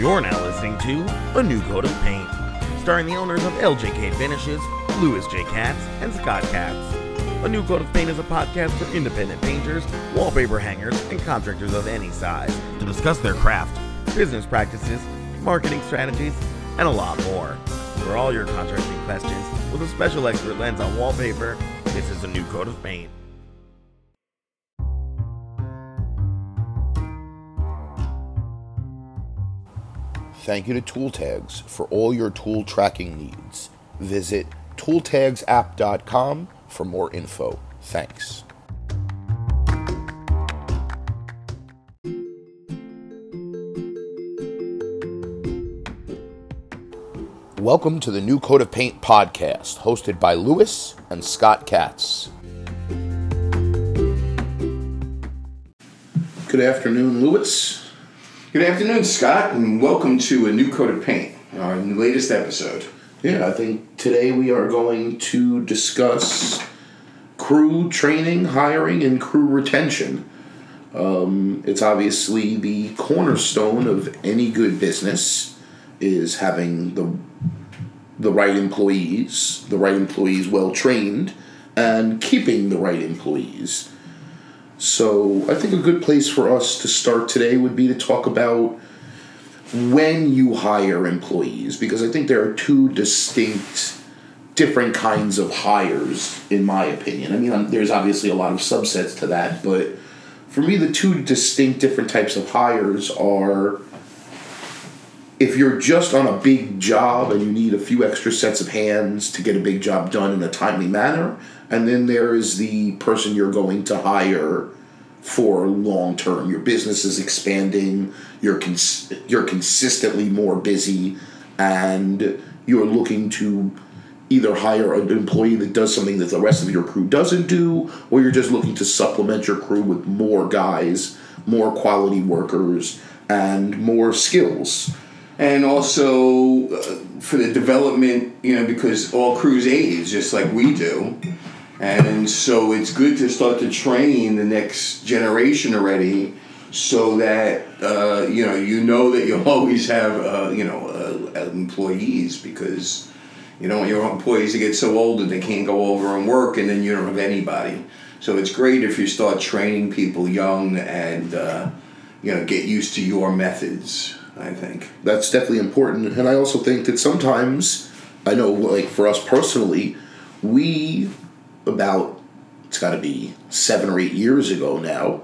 You're now listening to A New Coat of Paint, starring the owners of LJK Finishes, Louis J. Katz, and Scott Katz. A New Coat of Paint is a podcast for independent painters, wallpaper hangers, and contractors of any size to discuss their craft, business practices, marketing strategies, and a lot more. For all your contracting questions, with a special expert lens on wallpaper, this is A New Coat of Paint. Thank you to Tool Tags for all your tool tracking needs. Visit tooltagsapp.com for more info. Thanks. Welcome to the New Coat of Paint podcast, hosted by Lewis and Scott Katz. Good afternoon, Lewis. Good afternoon, Scott, and welcome to a new coat of paint, our latest episode. Yeah, I think today we are going to discuss crew training, hiring, and crew retention. Um, it's obviously the cornerstone of any good business is having the the right employees, the right employees well trained, and keeping the right employees. So I think a good place for us to start today would be to talk about when you hire employees, because I think there are two distinct, different kinds of hires, in my opinion. I mean, um, there's obviously a lot of subsets to that, but for me, the two distinct different types of hires are if you're just on a big job and you need a few extra sets of hands to get a big job done in a timely manner, and then there is the person you're going to hire for long term. Your business is expanding, you're cons- you're consistently more busy, and you're looking to either hire an employee that does something that the rest of your crew doesn't do, or you're just looking to supplement your crew with more guys, more quality workers, and more skills and also uh, for the development, you know, because all crews age just like we do. And so it's good to start to train the next generation already so that, uh, you know, you know that you'll always have, uh, you know, uh, employees because you don't want your employees to get so old that they can't go over and work and then you don't have anybody. So it's great if you start training people young and, uh, you know, get used to your methods. I think that's definitely important. And I also think that sometimes, I know, like for us personally, we about it's got to be seven or eight years ago now.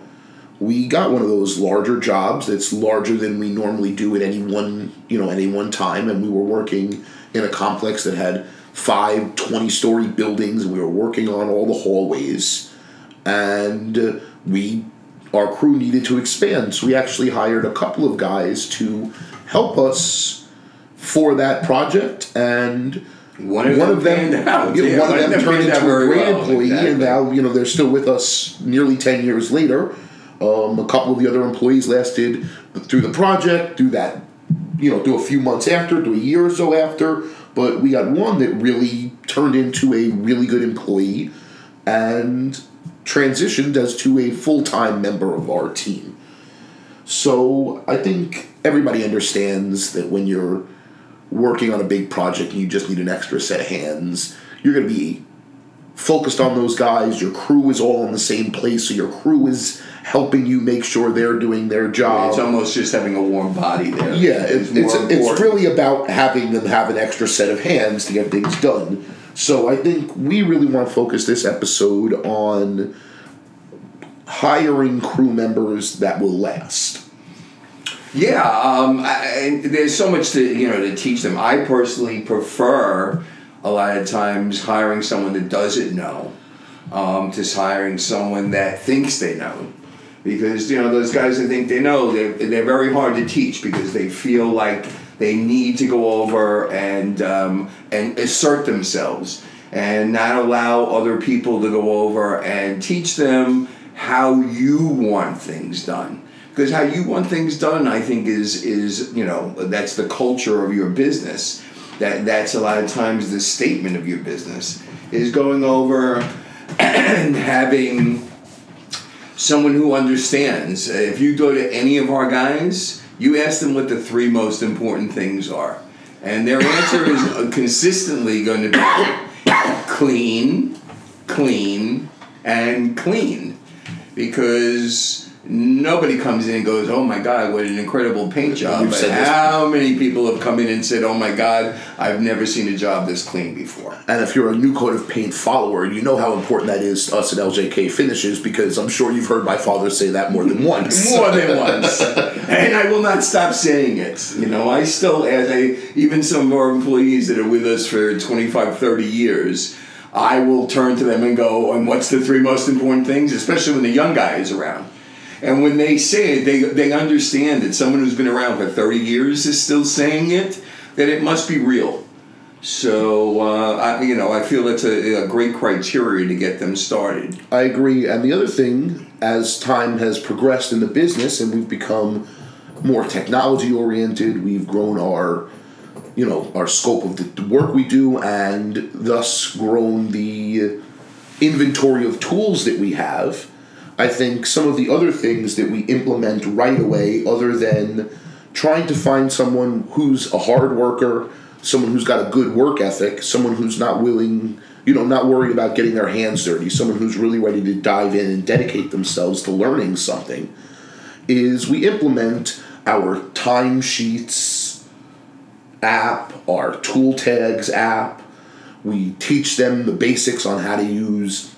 We got one of those larger jobs that's larger than we normally do at any one, you know, any one time, and we were working in a complex that had five 20 story buildings, and we were working on all the hallways, and uh, we our crew needed to expand. So we actually hired a couple of guys to help us for that project and one of, one of them, out. yeah, one, of them, turned into a great well, employee exactly. and now you know they're still with us nearly 10 years later um, a couple of the other employees lasted through the project through that you know through a few months after through a year or so after but we got one that really turned into a really good employee and transitioned as to a full time member of our team. So I think everybody understands that when you're working on a big project and you just need an extra set of hands, you're going to be focused on those guys. Your crew is all in the same place, so your crew is helping you make sure they're doing their job. It's almost just having a warm body there. Yeah, it's, it's, it's, it's really about having them have an extra set of hands to get things done. So I think we really want to focus this episode on hiring crew members that will last. Yeah, um, I, there's so much to you know to teach them. I personally prefer a lot of times hiring someone that doesn't know, um, to hiring someone that thinks they know, because you know those guys that think they know they're, they're very hard to teach because they feel like they need to go over and um, and assert themselves and not allow other people to go over and teach them how you want things done because how you want things done i think is is you know that's the culture of your business. That that's a lot of times the statement of your business is going over and having someone who understands. If you go to any of our guys You ask them what the three most important things are, and their answer is consistently going to be clean, clean, and clean, because nobody comes in and goes, "Oh my God, what an incredible paint job!" You've But how many people have come in and said, "Oh my God, I've never seen a job this clean before." And if you're a new coat of paint follower, you know how important that is to us at LJK Finishes because I'm sure you've heard my father say that more than once. more than once, and I will not stop saying it. You know, I still, as I, even some of our employees that are with us for 25, 30 years, I will turn to them and go, and what's the three most important things, especially when the young guy is around. And when they say it, they, they understand that someone who's been around for 30 years is still saying it, that it must be real. So, uh, I, you know, I feel that's a, a great criteria to get them started. I agree. And the other thing, as time has progressed in the business and we've become more technology oriented, we've grown our, you know, our scope of the, the work we do, and thus grown the inventory of tools that we have. I think some of the other things that we implement right away, other than trying to find someone who's a hard worker, someone who's got a good work ethic, someone who's not willing, you know, not worried about getting their hands dirty, someone who's really ready to dive in and dedicate themselves to learning something, is we implement our timesheets app, our tool tags app. We teach them the basics on how to use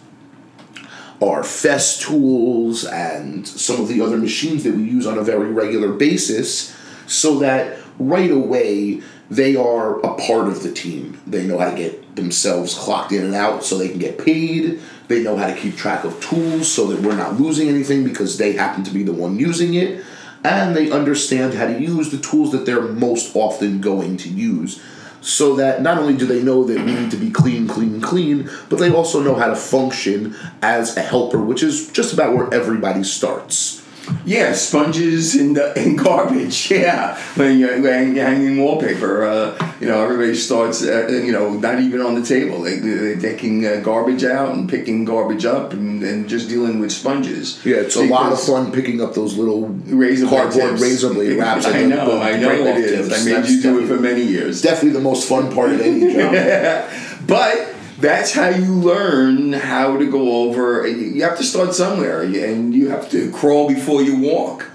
our Festools and some of the other machines that we use on a very regular basis so that right away they are a part of the team. They know how to get themselves clocked in and out so they can get paid. They know how to keep track of tools so that we're not losing anything because they happen to be the one using it. And they understand how to use the tools that they're most often going to use so that not only do they know that we need to be clean, clean, clean, but they also know how to function as a helper, which is just about where everybody starts. Yeah, sponges and, uh, and garbage. Yeah, when you're, hanging wallpaper, uh, you know, everybody starts, uh, you know, not even on the table. They, they're taking uh, garbage out and picking garbage up and, and just dealing with sponges. Yeah, it's a lot of fun picking up those little Razor cardboard tips. razor blade wraps. I know, I know it is. tips. I made That's you do it for many years. Definitely the most fun part of any job. But that's how you learn how to go over. You have to start somewhere, and you have to crawl before you walk.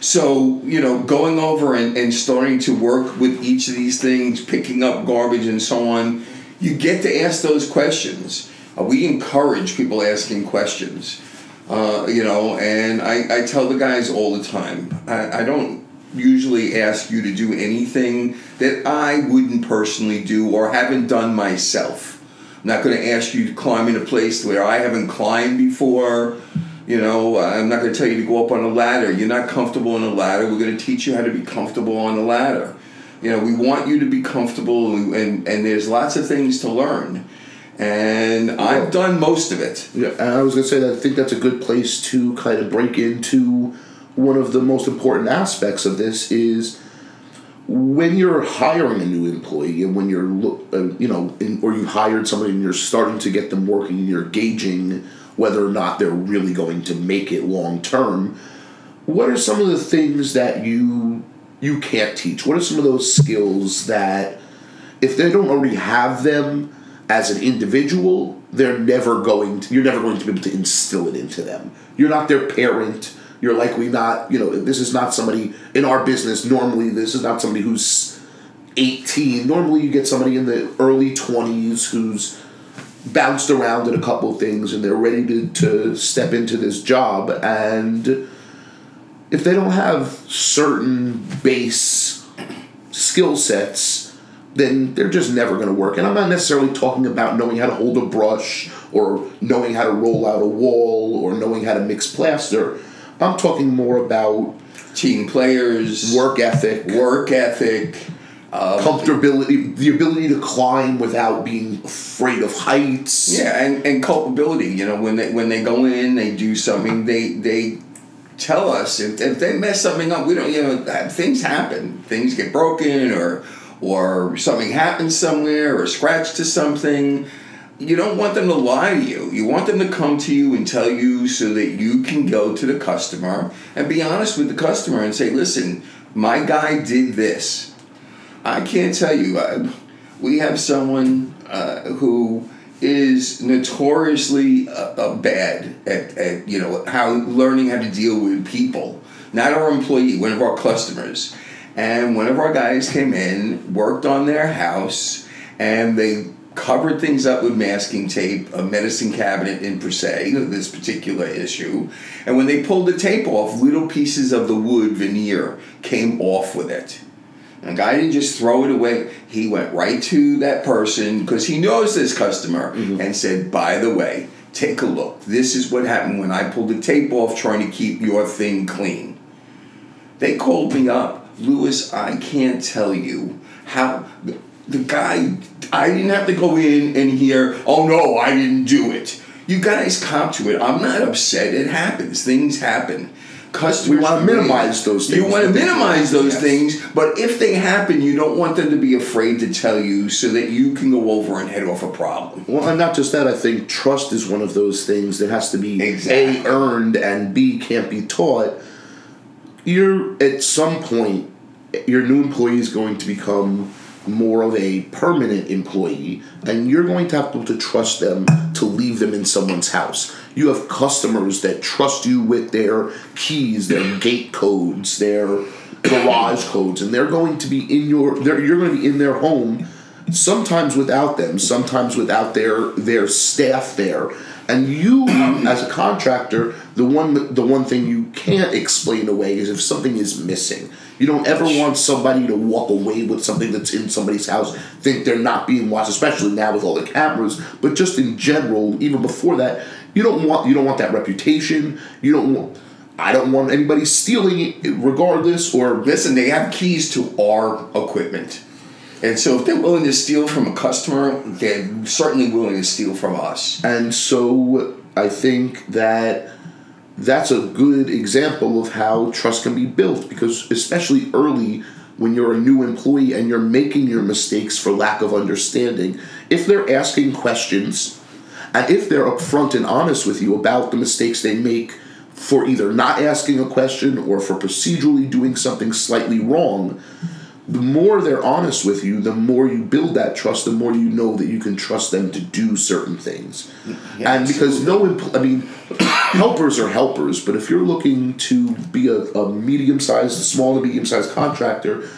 So, you know, going over and, and starting to work with each of these things, picking up garbage and so on, you get to ask those questions. Uh, we encourage people asking questions, uh, you know, and I, I tell the guys all the time I, I don't usually ask you to do anything that I wouldn't personally do or haven't done myself. I'm not going to ask you to climb in a place where I haven't climbed before. You know, I'm not going to tell you to go up on a ladder. You're not comfortable on a ladder. We're going to teach you how to be comfortable on a ladder. You know, we want you to be comfortable, and, and, and there's lots of things to learn. And I've done most of it. Yeah, and I was gonna say that I think that's a good place to kind of break into one of the most important aspects of this is when you're hiring a new employee and when you're uh, you know, in, or you hired somebody and you're starting to get them working and you're gauging whether or not they're really going to make it long term. What are some of the things that you you can't teach? What are some of those skills that if they don't already have them as an individual, they're never going to, you're never going to be able to instill it into them. You're not their parent. You're likely not, you know, this is not somebody in our business. Normally, this is not somebody who's 18. Normally, you get somebody in the early 20s who's bounced around in a couple things and they're ready to, to step into this job. And if they don't have certain base skill sets, then they're just never going to work. And I'm not necessarily talking about knowing how to hold a brush or knowing how to roll out a wall or knowing how to mix plaster. I'm talking more about Team players, work ethic, work ethic, uh, comfortability, the ability to climb without being afraid of heights. Yeah, and, and culpability. You know, when they when they go in, they do something. They they tell us if, if they mess something up. We don't. You know, things happen. Things get broken, or or something happens somewhere, or scratch to something. You don't want them to lie to you. You want them to come to you and tell you so that you can go to the customer and be honest with the customer and say, listen, my guy did this. I can't tell you. Uh, we have someone uh, who is notoriously uh, uh, bad at, at you know how learning how to deal with people. Not our employee, one of our customers, and one of our guys came in, worked on their house, and they covered things up with masking tape, a medicine cabinet in per se, this particular issue. And when they pulled the tape off, little pieces of the wood veneer came off with it. And the guy didn't just throw it away. He went right to that person because he knows this customer Mm-hmm. and said, by the way, take a look. This is what happened when I pulled the tape off trying to keep your thing clean. They called me up. Lewis, I can't tell you how the, guy I didn't have to go in and hear, oh no, I didn't do it. You guys cop to it. I'm not upset. It happens. Things happen. Customers We wanna minimize those You things, want to minimize those yes. things, but if they happen, you don't want them to be afraid to tell you so that you can go over and head off a problem. Well, and not just that, I think trust is one of those things that has to be Exactly. A, earned, and B, can't be taught. You're, at some point, your new employee is going to become more of a permanent employee, and you're going to have to, trust them to leave them in someone's house. You have customers that trust you with their keys, their gate codes, their garage codes, and they're going to be in your. You're going to be in their home sometimes without them, sometimes without their their staff there. And you, as a contractor, the one the one thing you can't explain away is if something is missing. You don't ever want somebody to walk away with something that's in somebody's house, think they're not being watched, especially now with all the cameras. But just in general, even before that, you don't want you don't want that reputation. You don't want. I don't want anybody stealing it, regardless, or Listen, they have keys to our equipment. And so if they're willing to steal from a customer, they're certainly willing to steal from us. And so I think that that's a good example of how trust can be built because, especially early when you're a new employee and you're making your mistakes for lack of understanding, if they're asking questions and if they're upfront and honest with you about the mistakes they make for either not asking a question or for procedurally doing something slightly wrong, the more they're honest with you, the more you build that trust, the more you know that you can trust them to do certain things. and because no, empl- I mean, helpers are helpers, but if you're looking to be a, a medium sized, small to medium sized contractor,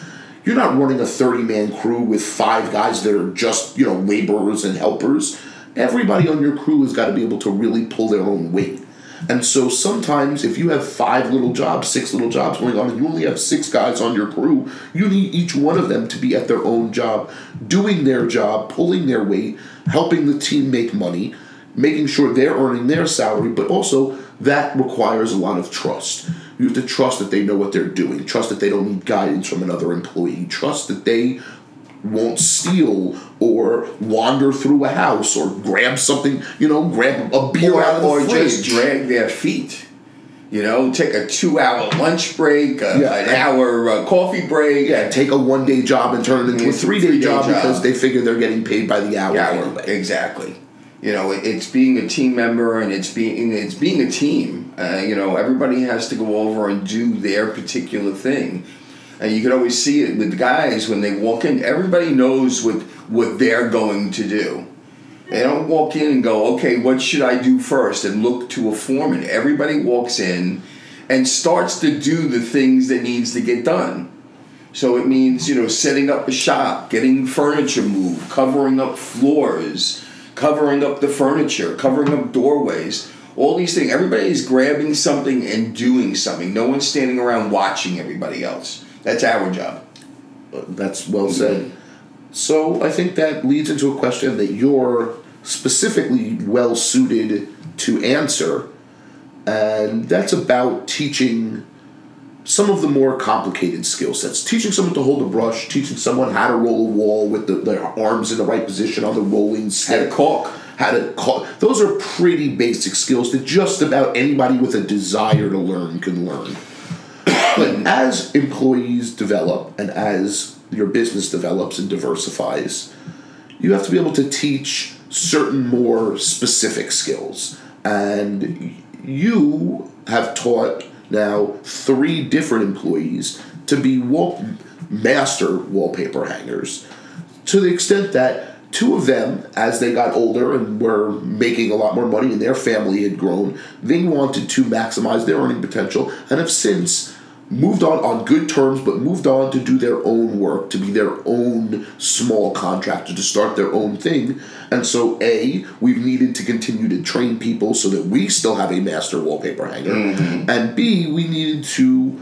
you're not running a 30 man crew with five guys that are just, you know, laborers and helpers. Everybody on your crew has got to be able to really pull their own weight. And so sometimes if you have five little jobs, six little jobs going on, and you only have six guys on your crew, you need each one of them to be at their own job, doing their job, pulling their weight, helping the team make money, making sure they're earning their salary, but also that requires a lot of trust. You have to trust that they know what they're doing, trust that they don't need guidance from another employee, trust that they won't steal or wander through a house or grab something, you know, grab a beer Or, out of the or fridge. just drag their feet. You know, take a two hour lunch break, a, Yeah. an hour uh, coffee break. yeah, take a one day job and turn it into a three day three-day job, job. because they figure they're getting paid by the hour Yeah, anyway. exactly. You know, it's being a team member and it's being it's being a team. Uh, you know, everybody has to go over and do their particular thing, and you can always see it with guys when they walk in. Everybody knows what what they're going to do. They don't walk in and go, okay, what should I do first, and look to a foreman. Everybody walks in and starts to do the things that needs to get done. So it means, you know, setting up a shop, getting furniture moved, covering up floors, covering up the furniture, covering up doorways, all these things. Everybody is grabbing something and doing something. No one's standing around watching everybody else. That's our job. Uh, that's well said. So I think that leads into a question that you're specifically well suited to answer, and that's about teaching some of the more complicated skill sets. Teaching someone to hold a brush, teaching someone how to roll a wall with the, their arms in the right position on the rolling How stick. to caulk. How to call. Those are pretty basic skills that just about anybody with a desire to learn can learn. But as employees develop and as your business develops and diversifies, you have to be able to teach certain more specific skills. And you have taught now three different employees to be wall- master wallpaper hangers. To the extent that two of them, as they got older and were making a lot more money and their family had grown, they wanted to maximize their earning potential and have since moved on on good terms, but moved on to do their own work, to be their own small contractor, to start their own thing. And so, A, we've needed to continue to train people so that we still have a master wallpaper hanger. Mm-hmm. And B, we needed to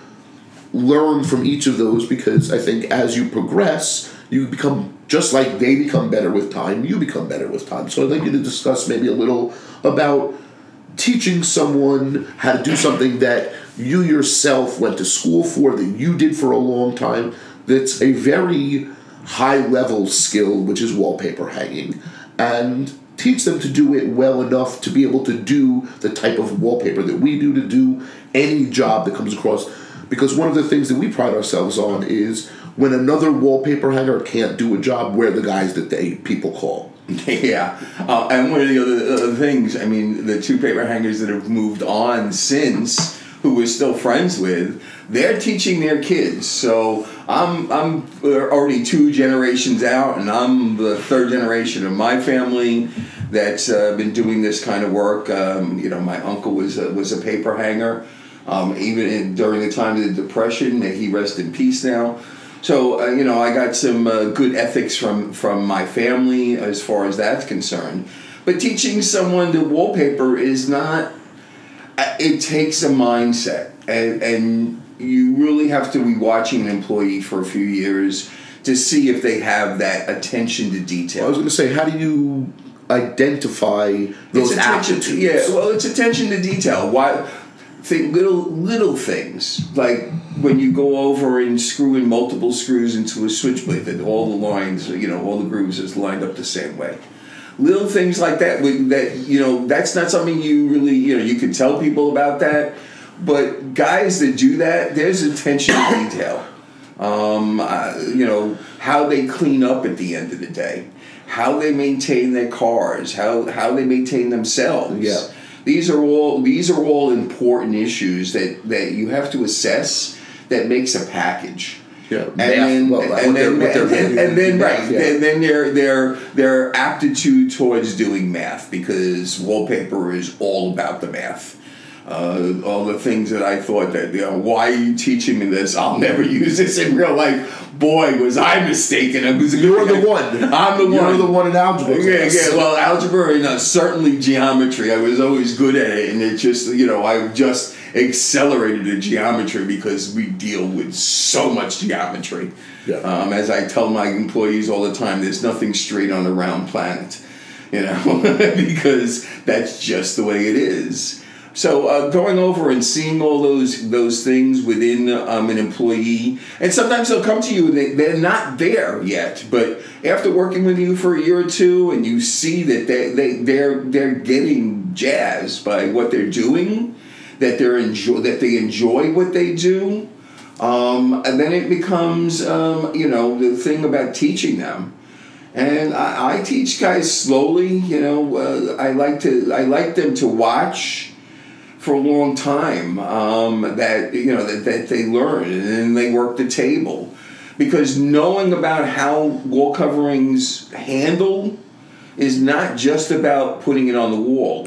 learn from each of those because I think as you progress, you become just like they become better with time, you become better with time. So I'd like you to discuss maybe a little about teaching someone how to do something that you yourself went to school for, that you did for a long time, that's a very high level skill, which is wallpaper hanging, and teach them to do it well enough to be able to do the type of wallpaper that we do, to do any job that comes across. Because one of the things that we pride ourselves on is when another wallpaper hanger can't do a job, we're the guys that they people call. Yeah, uh, and one of the other, other things, I mean, the two paper hangers that have moved on since, who we're still friends with, they're teaching their kids. So I'm I'm already two generations out, and I'm the third generation of my family that's uh, been doing this kind of work. Um, you know, my uncle was a, was a paper hanger, um, even in, during the time of the Depression. He rest in peace now. So uh, you know, I got some uh, good ethics from from my family as far as that's concerned. But teaching someone to wallpaper is not. It takes a mindset, and and you really have to be watching an employee for a few years to see if they have that attention to detail. I was going to say, how do you identify those It's attention aptitudes? to, yeah, well, it's attention to detail. Why? Think little little things like when you go over and screw in multiple screws into a switch plate that all the lines, you know, all the grooves is lined up the same way. Little things like that that you know, that's not something you really, you know, you can tell people about that. But guys that do that, there's attention to detail. Um, uh, you know how they clean up at the end of the day, how they maintain their cars, how how they maintain themselves. Yeah. These are all these are all important issues that, that you have to assess that makes a package. Yeah, And then, well, and, then, they're- what they're and, then, and then right, yeah. then, then their their their aptitude towards doing math because wallpaper is all about the math. Uh, all the things that I thought that you know, why are you teaching me this? I'll never use this in real life. Boy, was I mistaken. I was You're the one. I'm the You're one. the one in algebra Yeah, class. yeah. Well, algebra and uh, certainly geometry. I was always good at it, and it just you know I just accelerated in geometry because we deal with so much geometry. Yeah. Um, as I tell my employees all the time, there's nothing straight on a round planet, you know, because that's just the way it is. So uh, going over and seeing all those those things within um, an employee, and sometimes they'll come to you they, they're not there yet, but after working with you for a year or two, and you see that they, they they're they're getting jazzed by what they're doing, that they're enjoy that they enjoy what they do, um, and then it becomes um, you know the thing about teaching them. And I, I teach guys slowly. You know, uh, I like to I like them to watch for a long time um, that you know that, that they learn and then they work the table because knowing about how wall coverings handle is not just about putting it on the wall.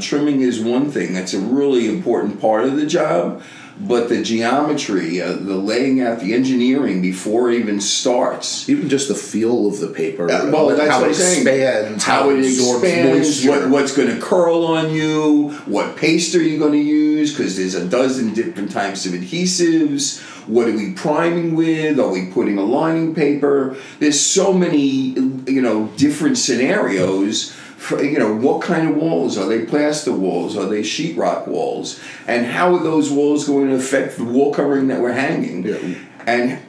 Trimming is one thing that's a really important part of the job, but the geometry, uh, the laying out, the engineering before it even starts. Even just the feel of the paper, Uh, well, that's how what it I'm saying. expands, how it absorbs expands, what, what's going to curl on you, what paste are you going to use, because there's a dozen different types of adhesives. What are we priming with? Are we putting a lining paper? There's so many, you know, different scenarios. For, you know, what kind of walls? Are they plaster walls? Are they sheetrock walls? And how are those walls going to affect the wall covering that we're hanging? Yeah. And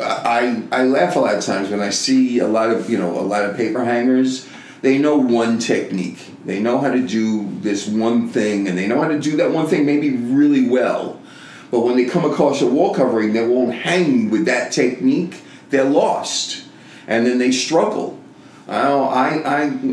I I laugh a lot of times when I see a lot of you know a lot of paper hangers. They know one technique. They know how to do this one thing, and they know how to do that one thing maybe really well. But when they come across a wall covering that won't hang with that technique, they're lost, and then they struggle. I,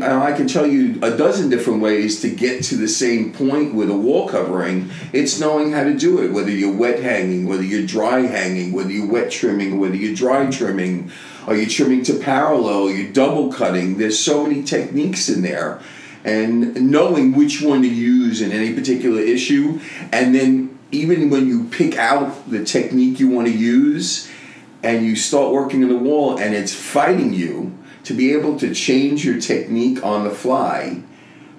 I, I can tell you a dozen different ways to get to the same point with a wall covering. It's knowing how to do it, whether you're wet hanging, whether you're dry hanging, whether you're wet trimming, whether you're dry trimming, are you trimming to parallel, you're double cutting. There's so many techniques in there. And knowing which one to use in any particular issue, and then even when you pick out the technique you want to use and you start working on the wall and it's fighting you, to be able to change your technique on the fly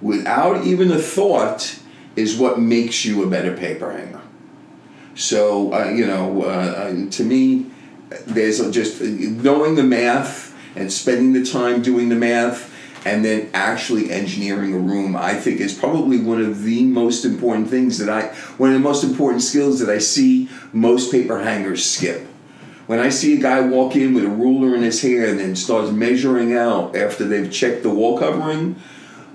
without even a thought is what makes you a better paper hanger. So, uh, you know, uh, uh, to me, there's just knowing the math and spending the time doing the math and then actually engineering a room i think is probably one of the most important things that i one of the most important skills that i see most paper hangers skip when I see a guy walk in with a ruler in his hand and starts measuring out after they've checked the wall covering,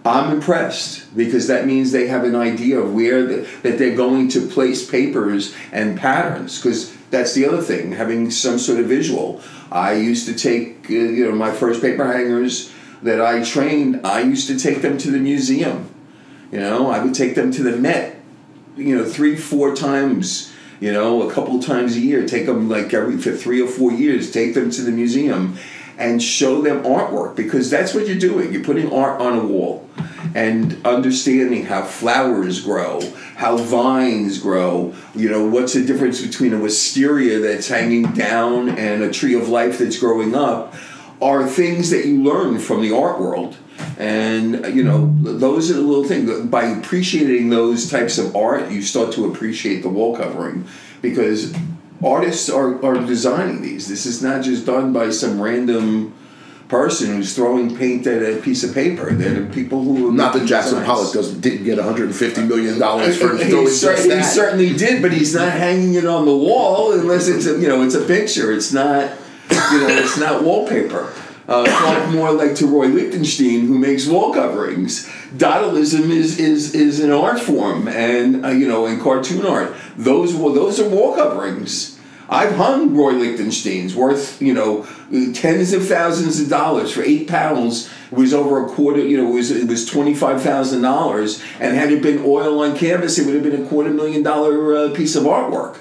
I'm impressed because that means they have an idea of where the, that they're going to place papers and patterns. Because that's the other thing, having some sort of visual. I used to take, uh, you know, my first paper hangers that I trained. I used to take them to the museum. You know, I would take them to the Met. You know, three, four times you know, a couple times a year. Take them like every for three or four years. Take them to the museum and show them artwork because that's what you're doing. You're putting art on a wall and understanding how flowers grow, how vines grow. You know, what's the difference between a wisteria that's hanging down and a tree of life that's growing up are things that you learn from the art world. And you know, those are the little things. By appreciating those types of art, you start to appreciate the wall covering because artists are, are designing these. This is not just done by some random person who's throwing paint at a piece of paper. They're the people who not that Jackson Pollock doesn't didn't get 150 million dollars for he, doing cer- just that. he certainly did, but he's not hanging it on the wall unless it's a you know it's a picture. It's not you know it's not wallpaper. Uh, talk more like to Roy Lichtenstein, who makes wall coverings. Dadaism is is is an art form, and uh, you know, in cartoon art, those well, those are wall coverings. I've hung Roy Lichtenstein's worth, you know, tens of thousands of dollars for eight pounds. Was over a quarter, you know, it was it was twenty five thousand dollars, and had it been oil on canvas, it would have been a quarter million dollar uh, piece of artwork.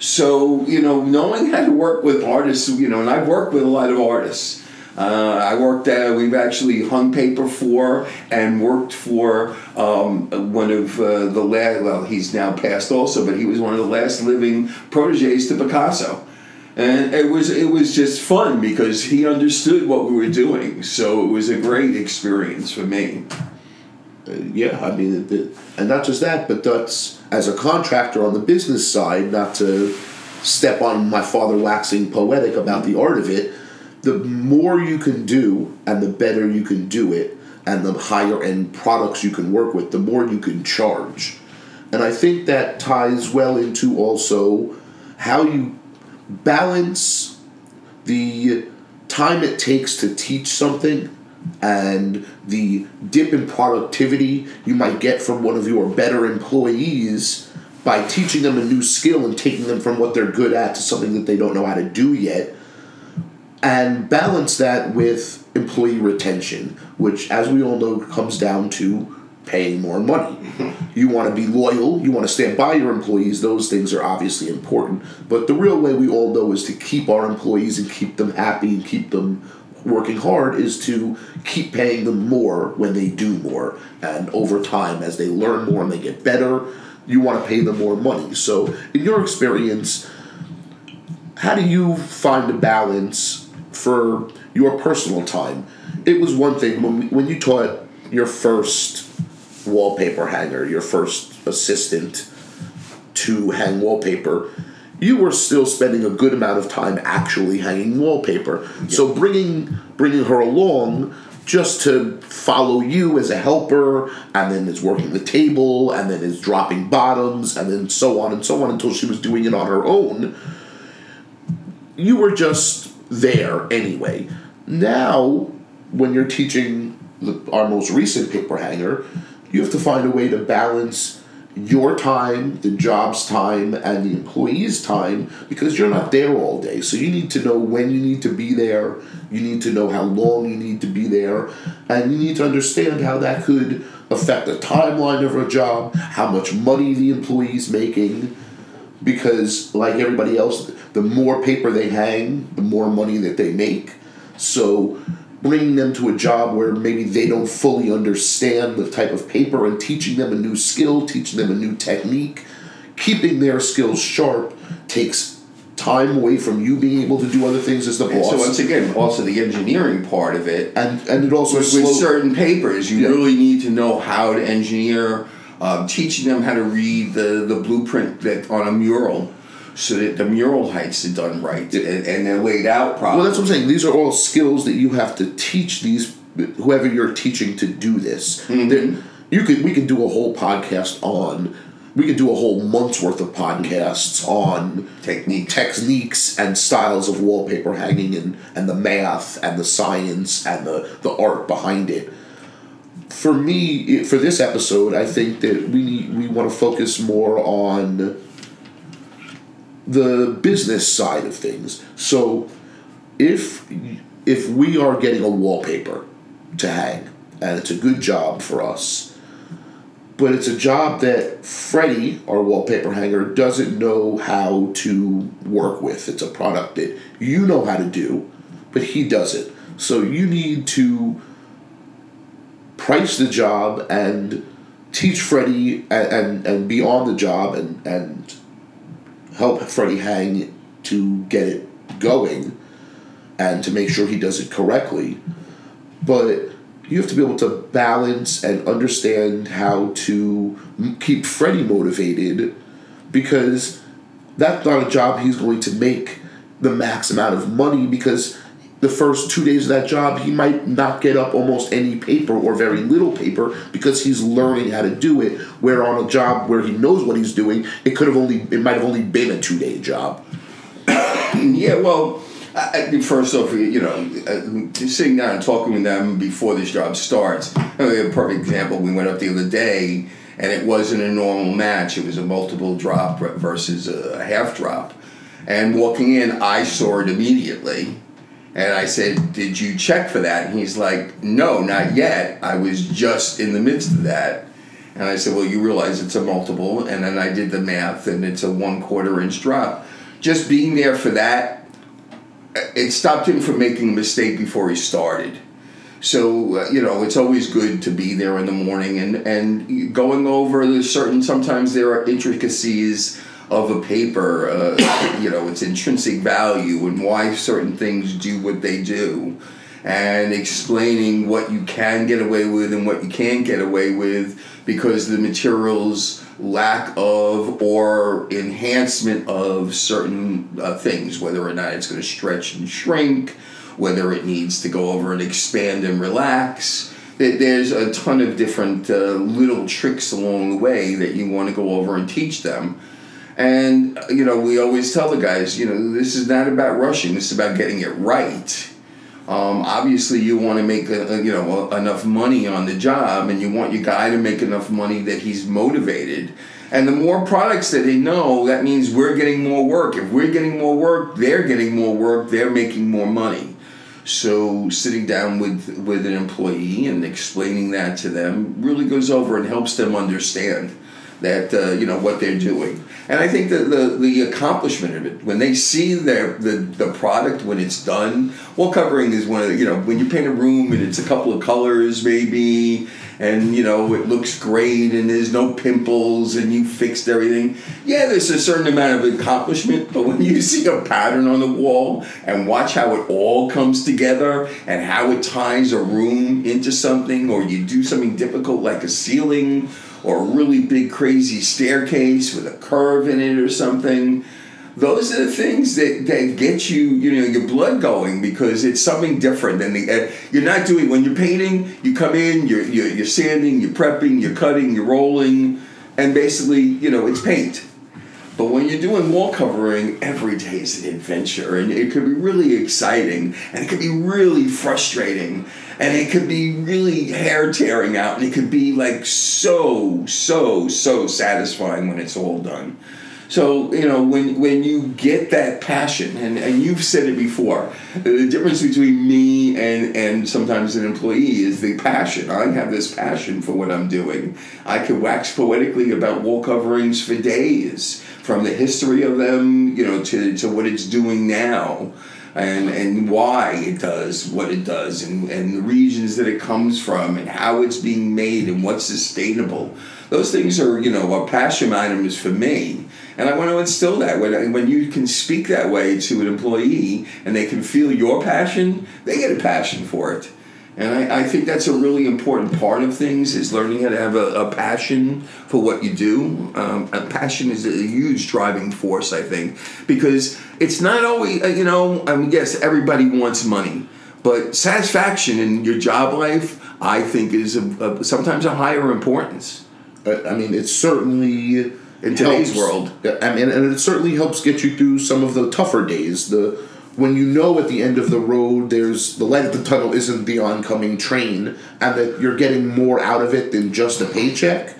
So you know, knowing how to work with artists, you know, and I've worked with a lot of artists uh, I worked at, we've actually hung paper for and worked for um, one of uh, the last, well, he's now passed also, but he was one of the last living proteges to Picasso. And it was it was just fun because he understood what we were doing, so it was a great experience for me. Uh, yeah, I mean, it, and not just that, but that's as a contractor on the business side. Not to step on my father waxing poetic about the art of it, the more you can do and the better you can do it and the higher end products you can work with, the more you can charge. And I think that ties well into also how you balance the time it takes to teach something and the dip in productivity you might get from one of your better employees by teaching them a new skill and taking them from what they're good at to something that they don't know how to do yet and balance that with employee retention, which, as we all know, comes down to paying more money. You want to be loyal, you want to stand by your employees, those things are obviously important. But the real way we all know is to keep our employees and keep them happy and keep them working hard is to keep paying them more when they do more. And over time, as they learn more and they get better, you want to pay them more money. So, in your experience, how do you find a balance for your personal time. It was one thing when when you taught your first wallpaper hanger, your first assistant to hang wallpaper, you were still spending a good amount of time actually hanging wallpaper. Yeah. So bringing bringing her along just to follow you as a helper, and then is working the table, and then is dropping bottoms, and then so on and so on until she was doing it on her own. You were just there anyway. Now, when you're teaching the, our most recent paper hanger, you have to find a way to balance your time, the job's time, and the employee's time because you're not there all day. So you need to know when you need to be there, you need to know how long you need to be there, and you need to understand how that could affect the timeline of a job, how much money the employee's making. Because, like everybody else, the more paper they hang, the more money that they make. So, bringing them to a job where maybe they don't fully understand the type of paper and teaching them a new skill, teaching them a new technique, keeping their skills sharp takes time away from you being able to do other things as the boss. So once again, also the engineering part of it. and and it also with, with certain papers, you Yeah. really need to know how to engineer, um, teaching them how to read the, the blueprint that on a mural, so that the mural heights are done right and, and they're laid out properly. Well, that's what I'm saying. These are all skills that you have to teach these whoever you're teaching to do this. Mm-hmm. There- You could we could do a whole podcast on. We could do a whole month's worth of podcasts on Technique. techniques and styles of wallpaper hanging and, and the math and the science and the, the art behind it. For me, for this episode, I think that we we want to focus more on the business side of things. So, if if we are getting a wallpaper to hang and it's a good job for us, but it's a job that Freddie, our wallpaper hanger, doesn't know how to work with. It's a product that you know how to do, but he doesn't. So you need to price the job and teach Freddie and, and, and be on the job and, and help Freddie hang to get it going and to make sure he does it correctly. But you have to be able to balance and understand how to keep Freddie motivated because that's not a job he's going to make the max amount of money because the first two days of that job he might not get up almost any paper or very little paper because he's learning how to do it where on a job where he knows what he's doing it could have only it might have only been a two day job Yeah, well, I, first off, you know, uh, sitting down and talking with them before this job starts. I mean, a perfect example. We went up the other day, and it wasn't a normal match. It was a multiple drop versus a half drop. And walking in, I saw it immediately, and I said, "Did you check for that?" And he's like, "No, not yet. I was just in the midst of that." And I said, "Well, you realize it's a multiple." And then I did the math, and it's a one quarter inch drop. Just being there for that, it stopped him from making a mistake before he started. So uh, you know, it's always good to be there in the morning and and going over the certain. Sometimes there are intricacies of a paper. Uh, you know, its intrinsic value and why certain things do what they do, and explaining what you can get away with and what you can't get away with because the materials lack of or enhancement of certain uh, things, whether or not it's going to stretch and shrink, whether it needs to go over and expand and relax. There's a ton of different uh, little tricks along the way that you want to go over and teach them. And, you know, we always tell the guys, you know, this is not about rushing, this is about getting it right. Um, obviously, you want to make a, you know enough money on the job, and you want your guy to make enough money that he's motivated. And the more products that they know, that means we're getting more work. If we're getting more work, they're getting more work. They're making more money. So sitting down with with an employee and explaining that to them really goes over and helps them understand that uh, you know what they're doing. And I think that the the accomplishment of it when they see their the, the product when it's done. Wall covering is one of the, you know when you paint a room and it's a couple of colors maybe. And you know it looks great, and there's no pimples, and you fixed everything. Yeah, there's a certain amount of accomplishment, but when you see a pattern on the wall and watch how it all comes together and how it ties a room into something, or you do something difficult like a ceiling, or a really big crazy staircase with a curve in it or something. Those are the things that, that get you, you know, your blood going because it's something different than the. Uh, you're not doing when you're painting. You come in, you're, you're you're sanding, you're prepping, you're cutting, you're rolling, and basically, you know, it's paint. But when you're doing wall covering, every day is an adventure, and it could be really exciting, and it could be really frustrating, and it could be really hair tearing out, and it could be like so, so, so satisfying when it's all done. So you know when when you get that passion, and, and you've said it before, the difference between me and and sometimes an employee is the passion. I have this passion for what I'm doing. I could wax poetically about wall coverings for days, from the history of them, you know, to to what it's doing now. And, and why it does what it does and, and the regions that it comes from and how it's being made and what's sustainable those things are you know are passion items for me and I want to instill that when, when you can speak that way to an employee and they can feel your passion, they get a passion for it. And I, I think that's a really important part of things is learning how to have a, a passion for what you do. Um, a passion is a huge driving force, I think, because it's not always, uh, you know, I mean, yes, everybody wants money, but satisfaction in your job life, I think, is a, a, sometimes a higher importance. I mean, it's certainly in today's world. I mean, and it certainly helps get you through some of the tougher days. The when you know at the end of the road there's the light at the tunnel isn't the oncoming train, and that you're getting more out of it than just a paycheck.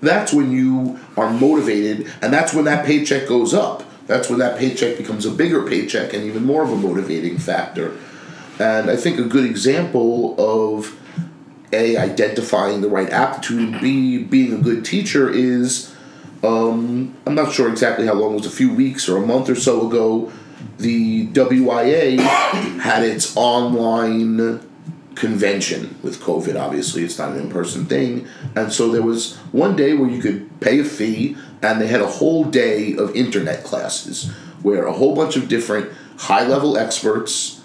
That's when you are motivated, and that's when that paycheck goes up. That's when that paycheck becomes a bigger paycheck and even more of a motivating factor. And I think a good example of a identifying the right aptitude, b being a good teacher is um, I'm not sure exactly how long it was, a few weeks or a month or so ago, the WIA had its online convention with COVID. Obviously, it's not an in person thing. And so there was one day where you could pay a fee, and they had a whole day of internet classes where a whole bunch of different high level experts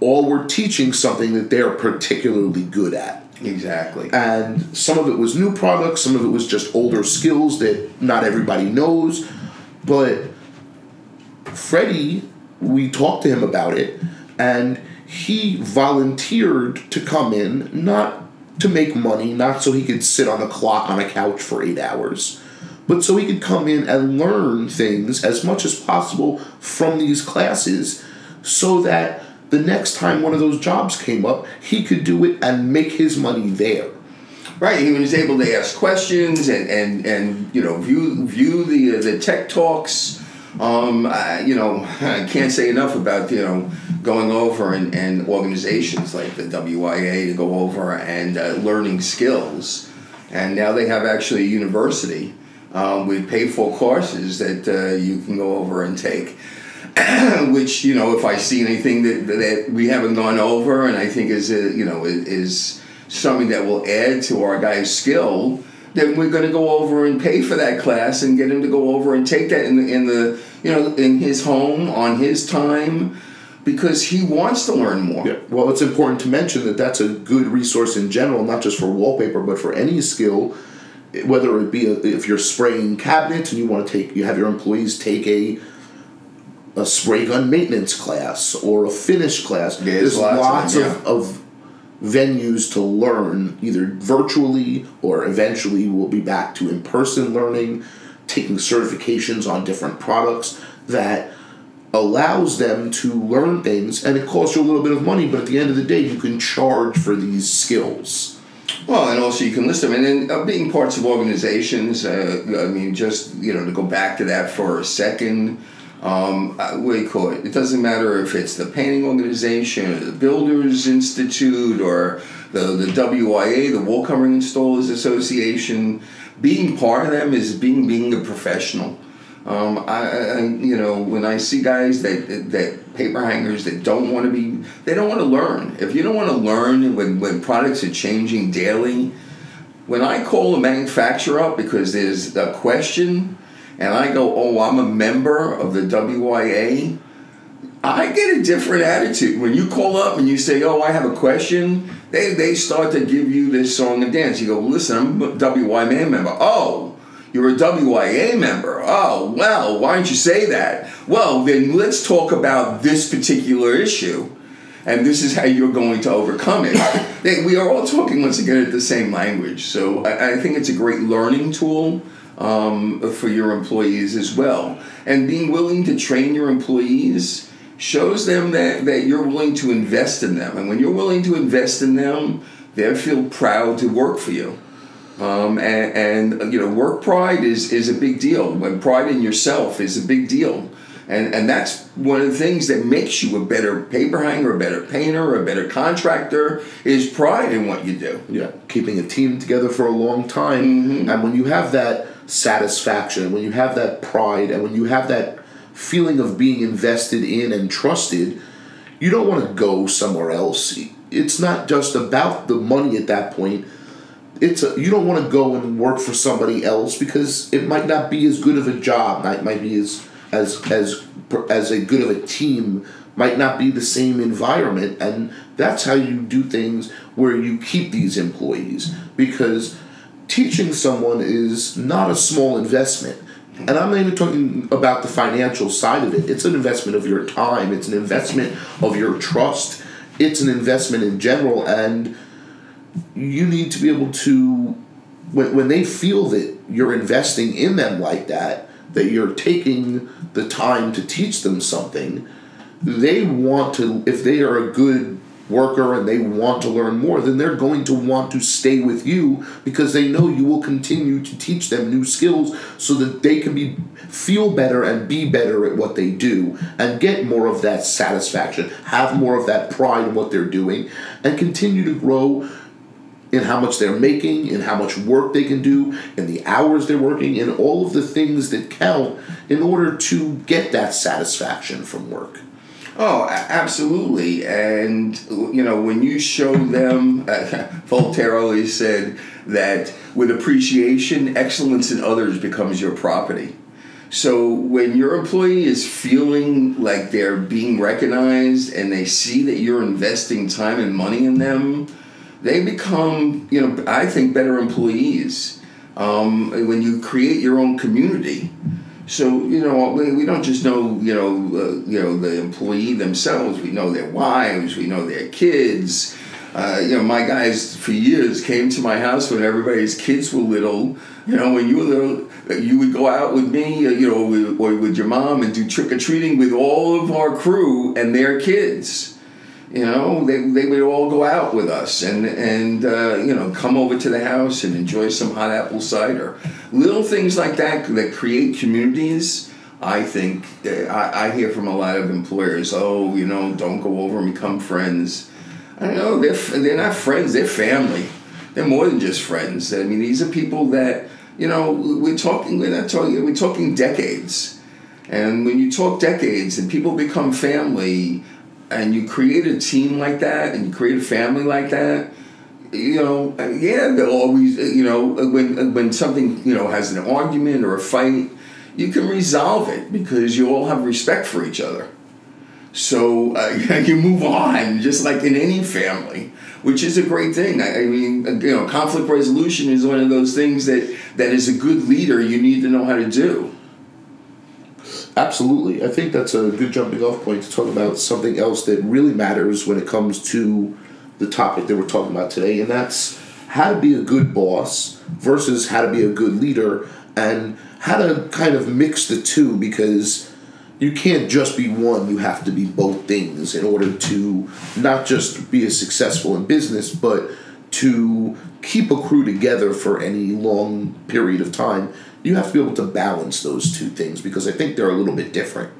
all were teaching something that they're particularly good at. Exactly. And some of it was new products, some of it was just older skills that not everybody knows. But Freddie, we talked to him about it, and he volunteered to come in, not to make money, not so he could sit on a clock on a couch for eight hours, but so he could come in and learn things as much as possible from these classes so that the next time one of those jobs came up, he could do it and make his money there. Right, he was able to ask questions and, and, and you know view view the uh, the tech talks. Um, I, you know, I can't say enough about you know going over and, and organizations like the WIA to go over and uh, learning skills, and now they have actually a university um, with paid for courses that uh, you can go over and take. which you know, if I see anything that that we haven't gone over, and I think is a, you know is something that will add to our guy's skill, then we're going to go over and pay for that class and get him to go over and take that in the in the you know in his home on his time because he wants to learn more. Yeah. Well, it's important to mention that that's a good resource in general, not just for wallpaper, but for any skill. Whether it be a, if you're spraying cabinets and you want to take, you have your employees take a a spray gun maintenance class or a finish class. Yeah, there's, there's lots, lots, of, of, of, venues to learn, either virtually or eventually we'll be back to in person learning, taking certifications on different products that allows them to learn things and it costs you a little bit of money, but at the end of the day, you can charge for these skills. Well, and also you can list them, and then uh, being parts of organizations. Uh, I mean, just you know, to go back to that for a second. Um, uh, call it? It doesn't matter if it's the painting organization, or the Builders Institute, or the the WIA, the Wall Covering Installers Association. Being part of them is being being a professional. Um, I, I, you know, when I see guys that that paper hangers that don't want to be, they don't want to learn. If you don't want to learn when when products are changing daily, when I call a manufacturer up because there's a question and I go, oh, I'm a member of the WIA, I get a different attitude. When you call up and you say, oh, I have a question, they, they start to give you this song and dance. You go, listen, I'm a WIA member. Oh, you're a WIA member. Oh, well, why don't you say that? Well, then let's talk about this particular issue. And this is how you're going to overcome it. we are all talking once again at the same language. So I, I think it's a great learning tool um, for your employees as well. And being willing to train your employees shows them that, that you're willing to invest in them. And when you're willing to invest in them, they feel proud to work for you. Um, and, and you know, work pride is, is a big deal. When pride in yourself is a big deal. And, and that's one of the things that makes you a better paper hanger, a better painter, a better contractor is pride in what you do. Yeah, keeping a team together for a long time. Mm-hmm. And when you have that satisfaction, when you have that pride, and when you have that feeling of being invested in and trusted, you don't want to go somewhere else. It's not just about the money at that point. It's a, you don't want to go and work for somebody else because it might not be as good of a job. It might be as as as as a good of a team might not be the same environment and that's how you do things where you keep these employees because teaching someone is not a small investment. And i'm not even talking about the financial side of it. It's an investment of your time. It's an investment of your trust. It's an investment in general. And you need to be able to when, when they feel that you're investing in them like that that you're taking the time to teach them something, they want to, if they are a good worker and they want to learn more, then they're going to want to stay with you because they know you will continue to teach them new skills so that they can be feel better and be better at what they do and get more of that satisfaction, have more of that pride in what they're doing, and continue to grow in how much they're making, in how much work they can do, in the hours they're working, in all of the things that count in order to get that satisfaction from work. Oh, absolutely. And, you know, when you show them, uh, Voltaire always said that with appreciation, excellence in others becomes your property. So when your employee is feeling like they're being recognized and they see that you're investing time and money in them, they become, you know, I think better employees um, when you create your own community. So you know, we don't just know you know uh, you know the employee themselves. We know their wives. We know their kids. Uh, you know, my guys for years came to my house when everybody's kids were little. You know, when you were little, you would go out with me, uh, you know, with, or with your mom and do trick or treating with all of our crew and their kids you know, they, they would all go out with us and and uh, you know come over to the house and enjoy some hot apple cider. Little things like that that create communities. I think I, I hear from a lot of employers, oh, you know, don't go over and become friends. I know they're they're not friends; they're family. They're more than just friends. I mean, these are people that you know we're talking. We're not talking. We're talking decades. And when you talk decades and people become family, and you create a team like that and you create a family like that you know yeah they'll always you know when when something you know has an argument or a fight you can resolve it because you all have respect for each other. So uh, you move on just like in any family which is a great thing. I, I mean you know conflict resolution is one of those things that that is a good leader you need to know how to do. Absolutely. I think that's a good jumping off point to talk about something else that really matters when it comes to the topic that we're talking about today, and that's how to be a good boss versus how to be a good leader and how to kind of mix the two because you can't just be one, you have to be both things in order to not just be as successful in business, but to keep a crew together for any long period of time you have to be able to balance those two things because I think they're a little bit different.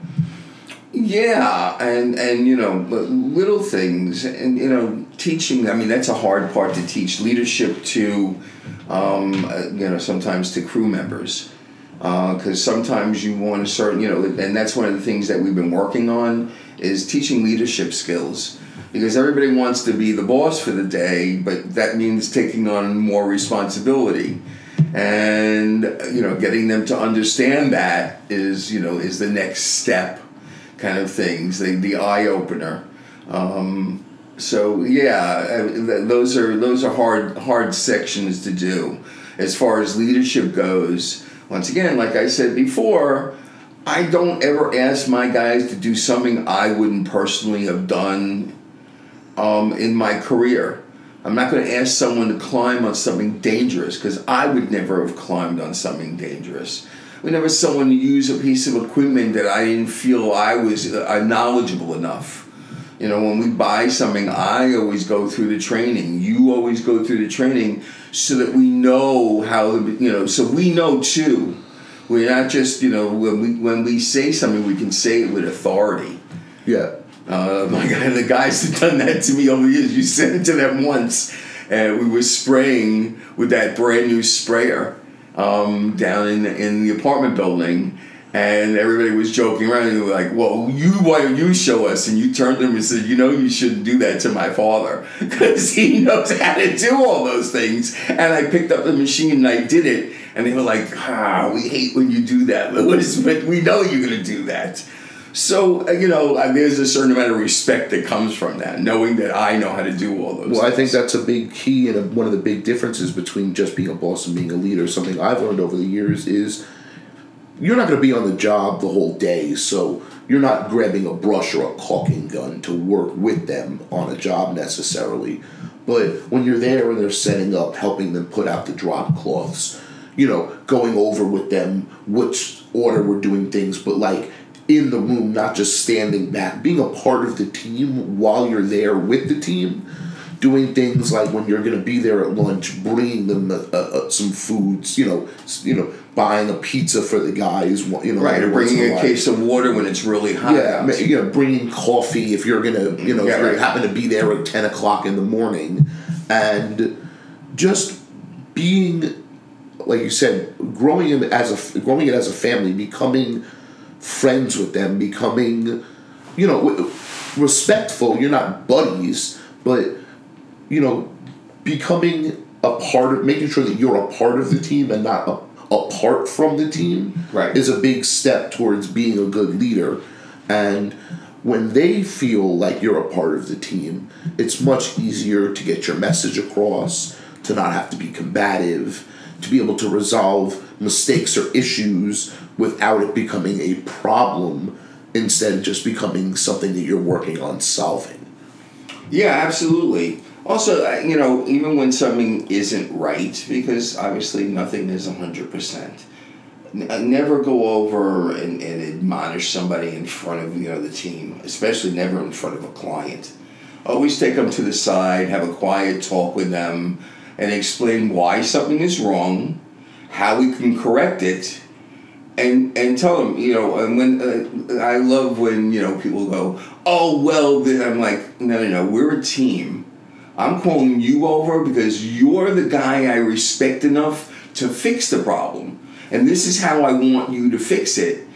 Yeah, and and you know, little things, and you know, teaching. I mean, that's a hard part to teach leadership to, um, uh, you know, sometimes to crew members, because uh, sometimes you want to certain, you know, and that's one of the things that we've been working on is teaching leadership skills because everybody wants to be the boss for the day, but that means taking on more responsibility and you know getting them to understand that is you know is the next step kind of things the, the eye opener. Um, so yeah those are those are hard hard sections to do. As far as leadership goes once again like i said before i don't ever ask my guys to do something i wouldn't personally have done um, in my career. I'm not going to ask someone to climb on something dangerous because I would never have climbed on something dangerous. Whenever someone used a piece of equipment that I didn't feel I was uh, knowledgeable enough. You know, when we buy something, I always go through the training. You always go through the training so that we know how, you know, so we know too. We're not just, you know, when we when we say something, we can say it with authority. Yeah. Uh, my God, the guys have done that to me over the years. You sent it to them once, and we were spraying with that brand new sprayer um, down in in the apartment building, and everybody was joking around and they were like, "Well, you why don't you show us?" And you turned to them and said, "You know, you shouldn't do that to my father because he knows how to do all those things." And I picked up the machine and I did it, and they were like, "Ah, we hate when you do that, Lewis, but we know you're to do that." So uh, you know, there's a certain amount of respect that comes from that, knowing that I know how to do all those. Well, I think that's a big key and a, one of the big differences between just being a boss and being a leader. Something I've learned over the years is you're not going to be on the job the whole day, so you're not grabbing a brush or a caulking gun to work with them on a job necessarily. But when you're there and they're setting up, helping them put out the drop cloths, you know, going over with them which order we're doing things, but like in the room, not just standing back, being a part of the team while you're there with the team doing things like when you're going to be there at lunch, bringing them uh, uh, some foods, you know, you know, buying a pizza for the guys, you know, right, or bringing a case of water when it's really hot. Yeah, you know, bringing coffee if you're gonna, you know, Yeah, if you right. happen to be there at ten o'clock in the morning, and just being, like you said, growing it as a growing it as a family, becoming friends with them, becoming, you know, respectful. You're not buddies, but you know, becoming a part of making sure that you're a part of the team and not a, apart from the team Right. is a big step towards being a good leader. And when they feel like you're a part of the team, it's much easier to get your message across, to not have to be combative, to be able to resolve mistakes or issues without it becoming a problem instead of just becoming something that you're working on solving. Yeah, absolutely. Also, uh, you know, even when something isn't right, because obviously nothing is 100%, n- uh, never go over and, and admonish somebody in front of, you know, the team, especially never in front of a client. Always take them to the side, have a quiet talk with them, and explain why something is wrong, how we can correct it, and and tell them you know and when uh, I love when you know people go oh well then I'm like no no no we're a team. I'm calling you over because you're the guy I respect enough to fix the problem. And this is how I want you to fix it.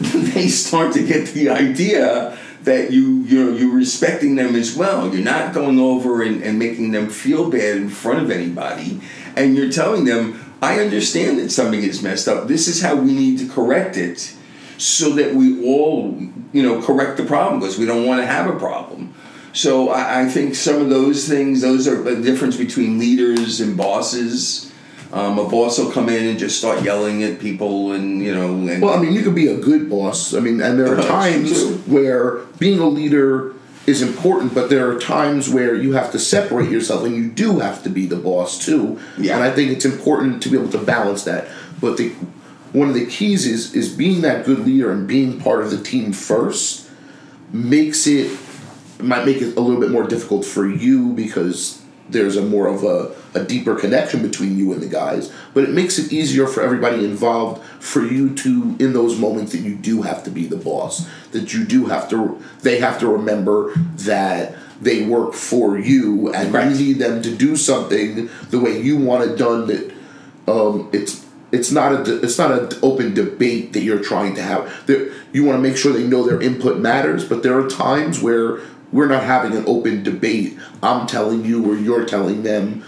They start to get the idea that you you know you're respecting them as well. You're not going over and, and making them feel bad in front of anybody. And you're telling them I understand that something is messed up. This is how we need to correct it so that we all you know correct the problem because we don't want to have a problem. So I, I think some of those things those are the difference between leaders and bosses. Um, a boss will come in and just start yelling at people and you know and Well, I mean, you could be a good boss. I mean, and there are times where being a leader is important, but there are times where you have to separate yourself and you do have to be the boss too. Yeah. And I think it's important to be able to balance that. But the one of the keys is is being that good leader and being part of the team first makes it might make it a little bit more difficult for you because there's a more of a, a deeper connection between you and the guys but it makes it easier for everybody involved for you to in those moments that you do have to be the boss that you do have to they have to remember that they work for you and Right. you need them to do something the way you want it done that um, it's it's not a it's not an open debate that you're trying to have. There, you want to make sure they know their input matters, but there are times where we're not having an open debate. I'm telling you, or you're telling them,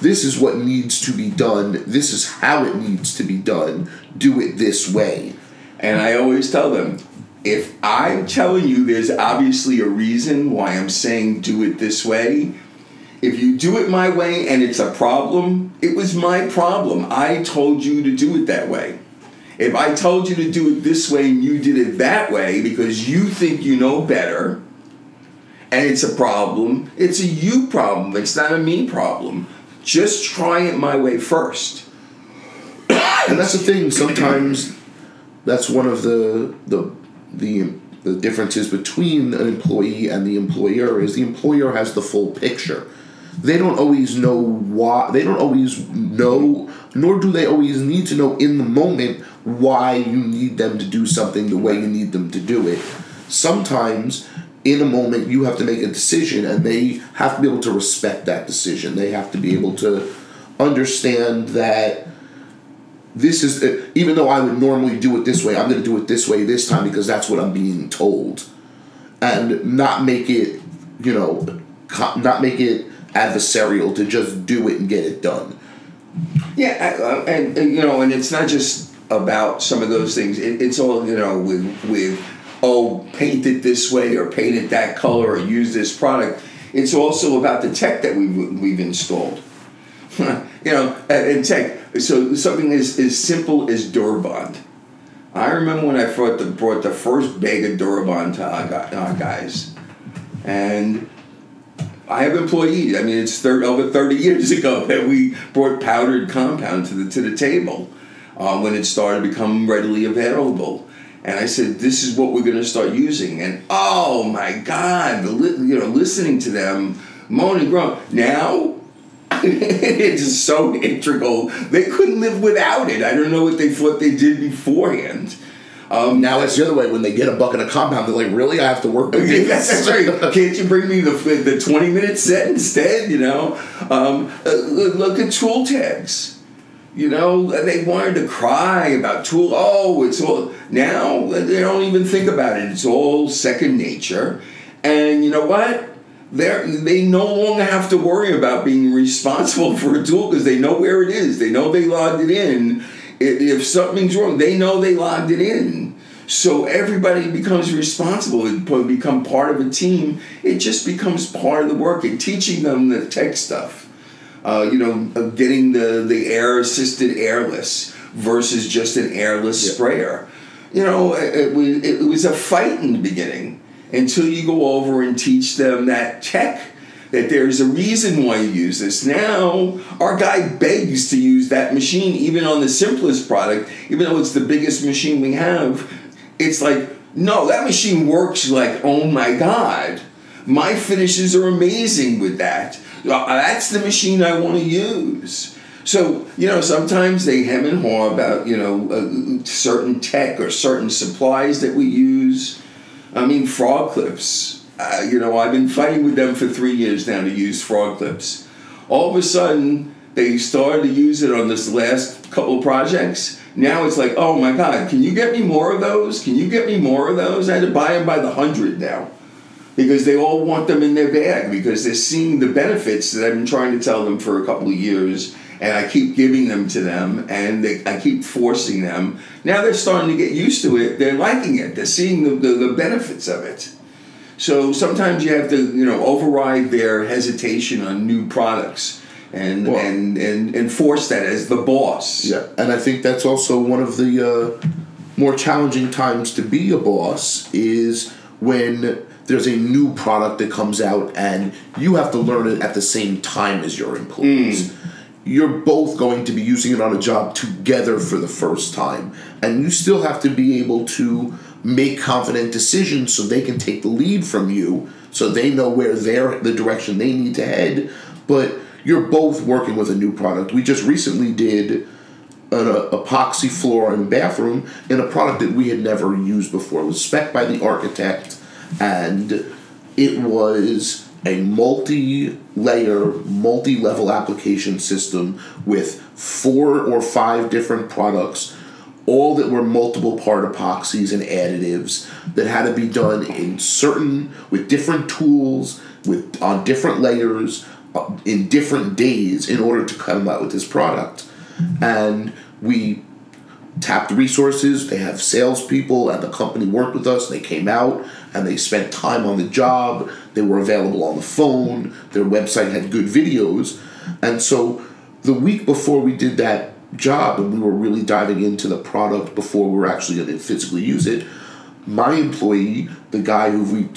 this is what needs to be done. This is how it needs to be done. Do it this way. And I always tell them, if I'm telling you there's obviously a reason why I'm saying do it this way, if you do it my way and it's a problem, it was my problem. I told you to do it that way. If I told you to do it this way and you did it that way because you think you know better, and it's a problem, it's a you problem. It's not a me problem. Just try it my way first. and that's the thing. Sometimes that's one of the the the the differences between an employee and the employer is the employer has the full picture. They don't always know why. They don't always know, nor do they always need to know in the moment why you need them to do something the way you need them to do it. Sometimes in a moment you have to make a decision and they have to be able to respect that decision. They have to be able to understand that this is even though I would normally do it this way, I'm going to do it this way this time because that's what I'm being told, and not make it, you know, not make it adversarial to just do it and get it done. Yeah, uh, and, and you know, and it's not just about some of those things. It, it's all you know with with oh paint it this way or paint it that color or use this product. It's also about the tech that we've we've installed. you know, and tech. So something as, as simple as Durabond. I remember when I brought the, brought the first bag of Durabond to our, our guys, and I have employees. I mean, it's thir- over thirty years ago that we brought powdered compound to the to the table uh, when it started to become readily available. And I said, "This is what we're going to start using." And oh my God, the li- you know, listening to them moan and groan. Now it's just so integral. They couldn't live without it. I don't know what they thought they did beforehand. Um, now it's the other way. When they get a bucket of compound, they're like, "Really? I have to work with this? That's right. Can't you bring me the the twenty minute set instead? You know, um, uh, look at tool tags. You know, they wanted to cry about tool. Oh, it's all now. They don't even think about it. It's all second nature. And you know what? they they no longer have to worry about being responsible for a tool because they know where it is. They know they logged it in. If something's wrong, they know they logged it in. So everybody becomes responsible. It become part of a team. It just becomes part of the work and teaching them the tech stuff. Uh, you know, getting the the air assisted airless versus just an airless yeah. sprayer. You know, it, it, was, it was a fight in the beginning until you go over and teach them that tech that there's a reason why you use this. Now, our guy begs to use that machine, even on the simplest product, even though it's the biggest machine we have. It's like, no, that machine works like, oh my God, my finishes are amazing with that. That's the machine I want to use. So, you know, sometimes they hem and haw about, you know, uh, certain tech or certain supplies that we use I mean, frog clips. Uh, you know, I've been fighting with them for three years now to use frog clips. All of a sudden, they started to use it on this last couple projects. Now it's like, oh my God, can you get me more of those? Can you get me more of those? I had to buy them by the hundred now because they all want them in their bag because they're seeing the benefits that I've been trying to tell them for a couple of years and I keep giving them to them, and they, I keep forcing them. Now they're starting to get used to it. They're liking it. They're seeing the, the, the benefits of it. So sometimes you have to, you know, override their hesitation on new products and well, and, and enforce that as the boss. Yeah, and I think that's also one of the uh, more challenging times to be a boss is when there's a new product that comes out and you have to learn it at the same time as your employees. Mm you're both going to be using it on a job together for the first time. And you still have to be able to make confident decisions so they can take the lead from you so they know where they're the direction they need to head. But you're both working with a new product. We just recently did an uh, epoxy floor and bathroom in a product that we had never used before. It was spec by the architect and it was a multi-layer, multi-level application system with four or five different products, all that were multiple part epoxies and additives that had to be done in certain with different tools, with on different layers, uh, in different days in order to come out with this product. And we tapped resources. They have salespeople, and the company worked with us. They came out and they spent time on the job. They were available on the phone. Their website had good videos. And so the week before we did that job and we were really diving into the product before we were actually going to physically use it, my employee, the guy who we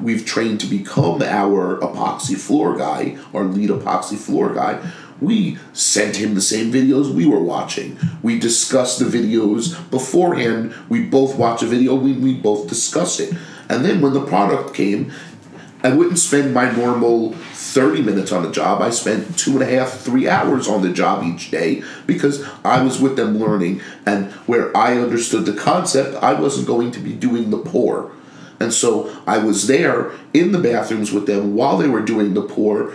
we've trained to become our epoxy floor guy, our lead epoxy floor guy, we sent him the same videos we were watching. We discussed the videos beforehand. We both watch a video, we, we both discuss it. And then when the product came, I wouldn't spend my normal 30 minutes on the job. I spent two and a half, three hours on the job each day because I was with them learning. And where I understood the concept, I wasn't going to be doing the pour. And so I was there in the bathrooms with them while they were doing the pour,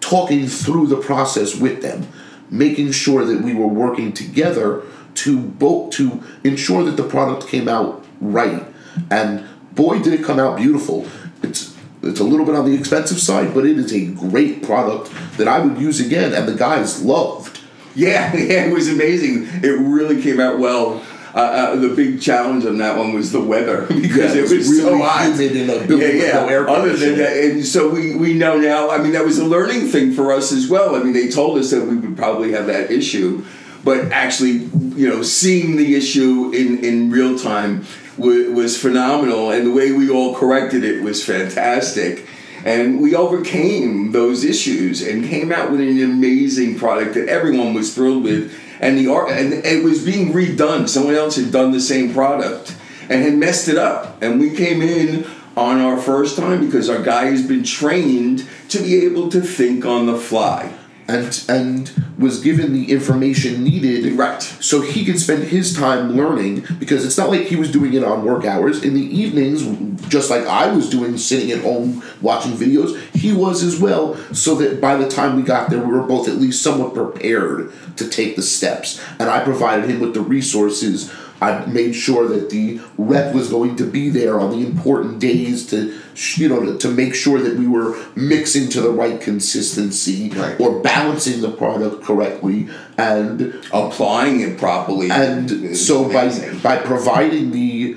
talking through the process with them, making sure that we were working together to both to ensure that the product came out right. And boy, did it come out beautiful! It's it's a little bit on the expensive side, but it is a great product that I would use again, and the guys loved. Yeah, yeah, it was amazing. It really came out well. Uh, uh, the big challenge on that one was the weather because Yeah, it was, so really hot. humid in a building yeah, with yeah. no air Other than that, and so we, we know now. I mean, that was a learning thing for us as well. I mean, they told us that we would probably have that issue, but actually, you know, seeing the issue in in real time was, phenomenal, and the way we all corrected it was fantastic. And we overcame those issues and came out with an amazing product that everyone was thrilled with. And the art, and it was being redone. Someone else had done the same product and had messed it up. And we came in on our first time because our guy has been trained to be able to think on the fly. And and was given the information needed Right. so he could spend his time learning because it's not like he was doing it on work hours in the evenings just like I was doing sitting at home watching videos he was as well so that by the time we got there we were both at least somewhat prepared to take the steps and I provided him with the resources I made sure that the rep was going to be there on the important days to, you know, to, to make sure that we were mixing to the right consistency Right. or balancing the product correctly, and Applying it properly. and so by by providing the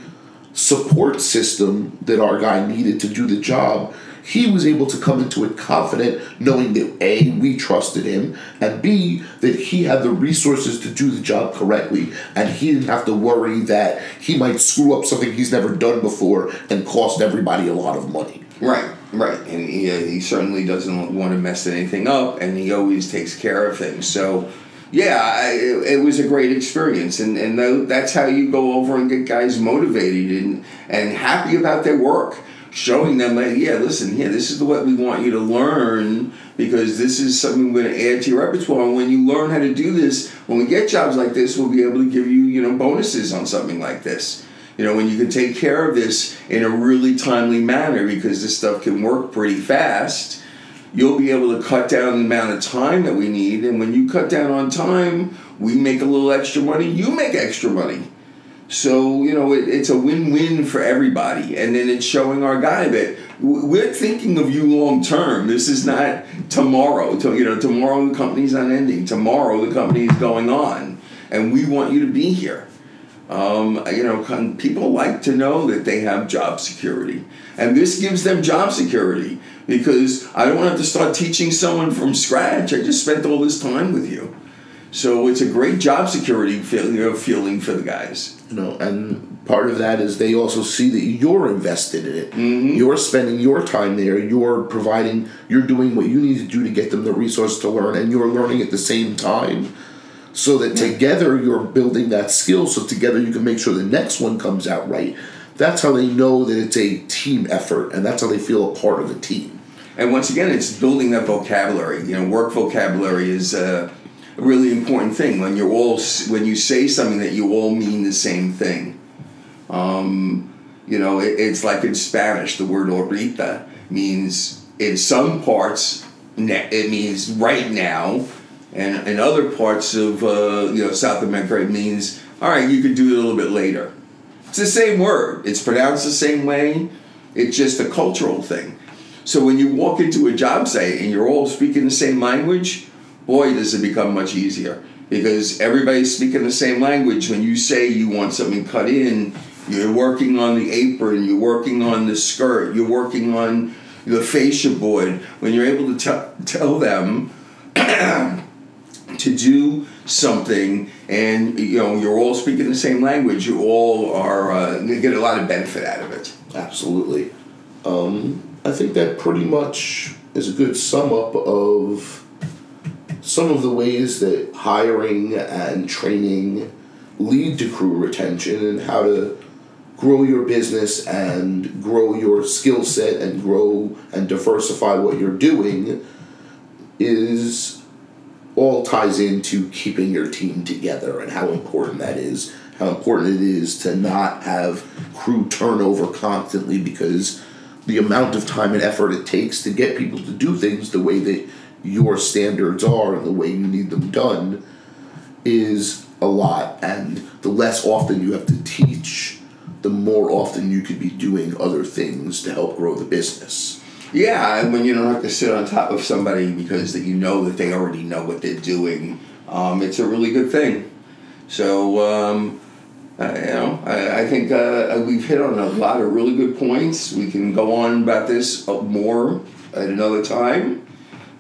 support system that our guy needed to do the job, he was able to come into it confident, knowing that A, we trusted him, and B, that he had the resources to do the job correctly, and he didn't have to worry that he might screw up something he's never done before and cost everybody a lot of money. Right, right, and he, uh, he certainly doesn't want to mess anything up, and he always takes care of things. So, yeah, I, it, it was a great experience, and and that's how you go over and get guys motivated and and happy about their work, showing them that yeah, listen, here, this is what we want you to learn because this is something we're going to add to your repertoire. And when you learn how to do this, when we get jobs like this, we'll be able to give you you know bonuses on something like this. You know, when you can take care of this in a really timely manner because this stuff can work pretty fast, you'll be able to cut down the amount of time that we need. And when you cut down on time, we make a little extra money, you make extra money. So, you know, it, it's a win win for everybody. And then it's showing our guy that we're thinking of you long term. This is not tomorrow. To, you know, tomorrow the company's not ending. Tomorrow the company is going on. And we want you to be here. Um, you know, people like to know that they have job security, and this gives them job security because I don't have to start teaching someone from scratch. I just spent all this time with you, so it's a great job security feel, feeling for the guys. You know, and part of that is they also see that you're invested in it. Mm-hmm. You're spending your time there. You're providing. You're doing what you need to do to get them the resource to learn, and you're learning at the same time. So that together you're building that skill. So together you can make sure the next one comes out right. That's how they know that it's a team effort, and that's how they feel a part of the team. And once again, it's building that vocabulary. You know, work vocabulary is a really important thing when you're all when you say something that you all mean the same thing. Um, you know, it, it's like in Spanish, the word "ahorita" means in some parts it means right now, and in other parts of uh, you know South America it means all right. You can do it a little bit later. It's the same word. It's pronounced the same way. It's just a cultural thing. So when you walk into a job site and you're all speaking the same language, boy, does it become much easier because everybody's speaking the same language. When you say you want something cut in, you're working on the apron, you're working on the skirt, you're working on the fascia board. When you're able to tell tell them to do something and you know you're all speaking the same language, you all are uh, get a lot of benefit out of it. Absolutely. Um, I think that pretty much is a good sum up of some of the ways that hiring and training lead to crew retention and how to grow your business and grow your skill set and grow and diversify what you're doing is all ties into keeping your team together and how important that is. How important it is to not have crew turnover constantly because the amount of time and effort it takes to get people to do things the way that your standards are and the way you need them done is a lot and the less often you have to teach the more often you could be doing other things to help grow the business Yeah, and when you don't have to sit on top of somebody because that you know that they already know what they're doing, um, it's a really good thing. So, um, uh, you know, I, I think uh, we've hit on a lot of really good points. We can go on about this uh, more at another time.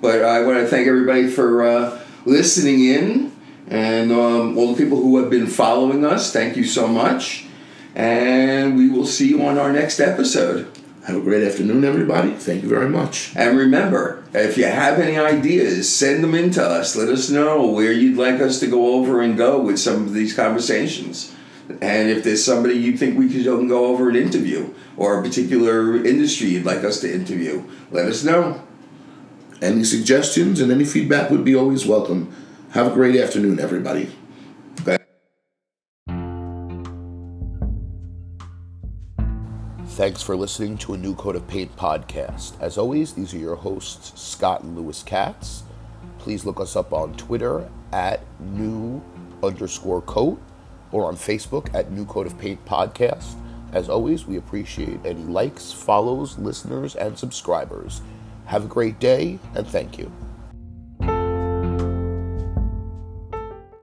But I want to thank everybody for uh, listening in and um, all the people who have been following us. Thank you so much. And we will see you on our next episode. have a great afternoon everybody thank you very much And remember, if you have any ideas, send them in to us. Let us know where you'd like us to go over and go with some of these conversations. And if there's somebody you think we could go over and interview, or a particular industry you'd like us to interview, let us know. Any suggestions and any feedback would be always welcome have a great afternoon everybody Thanks for listening to a New Coat of Paint podcast. As always, these are your hosts, Scott and Lewis Katz. Please look us up on Twitter at new underscore coat or on Facebook at New Coat of Paint podcast. As always, we appreciate any likes, follows, listeners, and subscribers. Have a great day, and thank you.